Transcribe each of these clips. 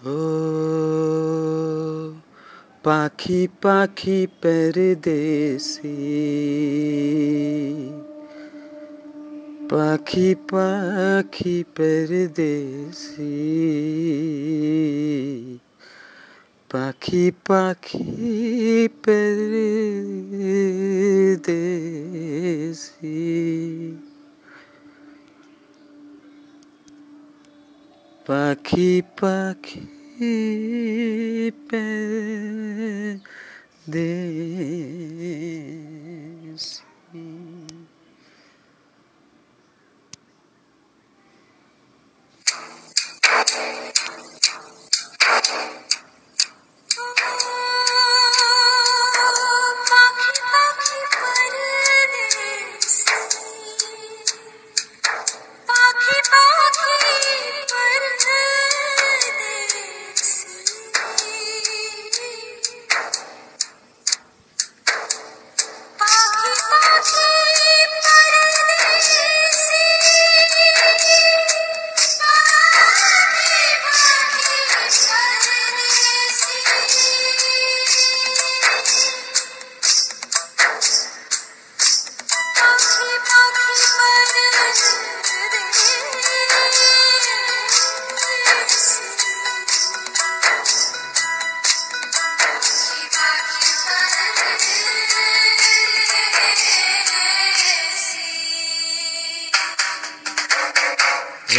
ও পাখি পাখি পরদেশি পাখি পাখি পরদেশি পাখি পাখি পরদেশি পাখি পাখি পে দে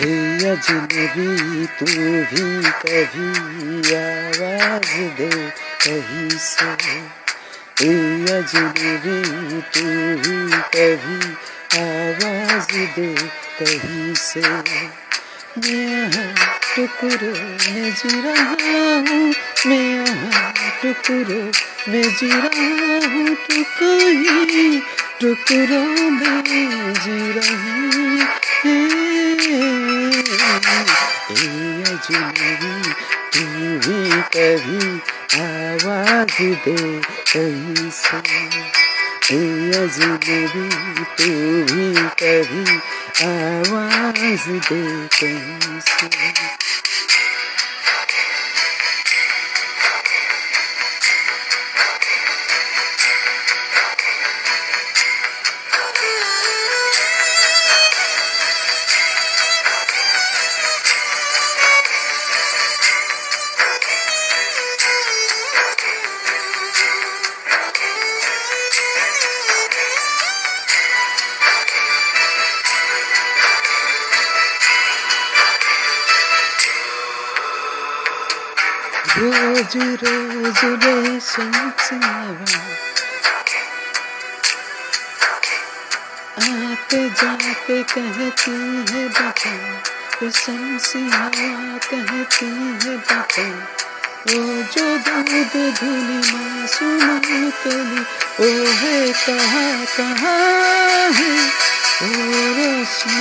हे अजनबी, तू भी कभी आवाज़ दे कहीं से। हे अजनबी, तू भी कभी आवाज़ दे कहीं से। मैं यहाँ टुकड़ों में जी रहा हूँ, मैं यहाँ टुकड़ों में जी रहा हूँ, तू कहीं टुकड़ों में जी रही है। तू भी कभी आवाज़ दे कहीं से। अजनबी तू भी कभी आवाज़ दे कहीं से। रोज रोज सियावा आते जाते कहती है बता रेशम सी हवा कहती है बता। ओ जो दूध धुली मासूम कली ओ है कहाँ कहाँ है? ओ रोशनी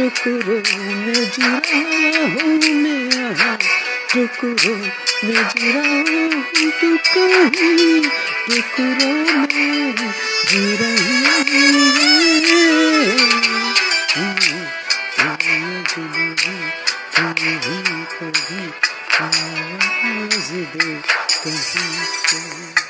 टुकड़ों में जुड़ा हूँ मैं, टुकड़ों में हूँ कहीं, टुकड़ों में जुड़ा कभी कभी आवाज़ दे कहीं